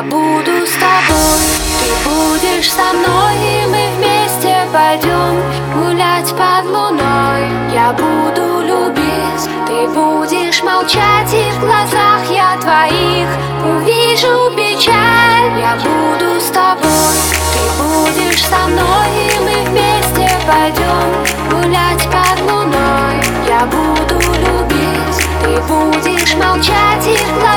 Я буду с тобой, ты будешь со мной И мы вместе пойдем гулять под луной. Я буду любить, ты будешь молчать И в глазах я твоих увижу печаль. Я буду с тобой, ты будешь со мной И мы вместе пойдем гулять под луной. Я буду любить, ты будешь молчать И в глазах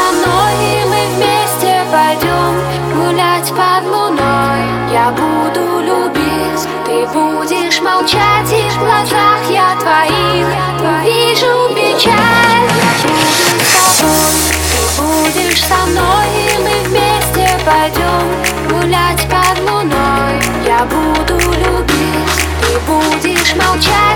со мной И мы вместе пойдем гулять под луной. Я буду любить, ты будешь молчать И в глазах я твоих вижу печаль. Я буду с тобой, ты будешь со мной И мы вместе пойдем гулять под луной. Я буду любить, ты будешь молчать.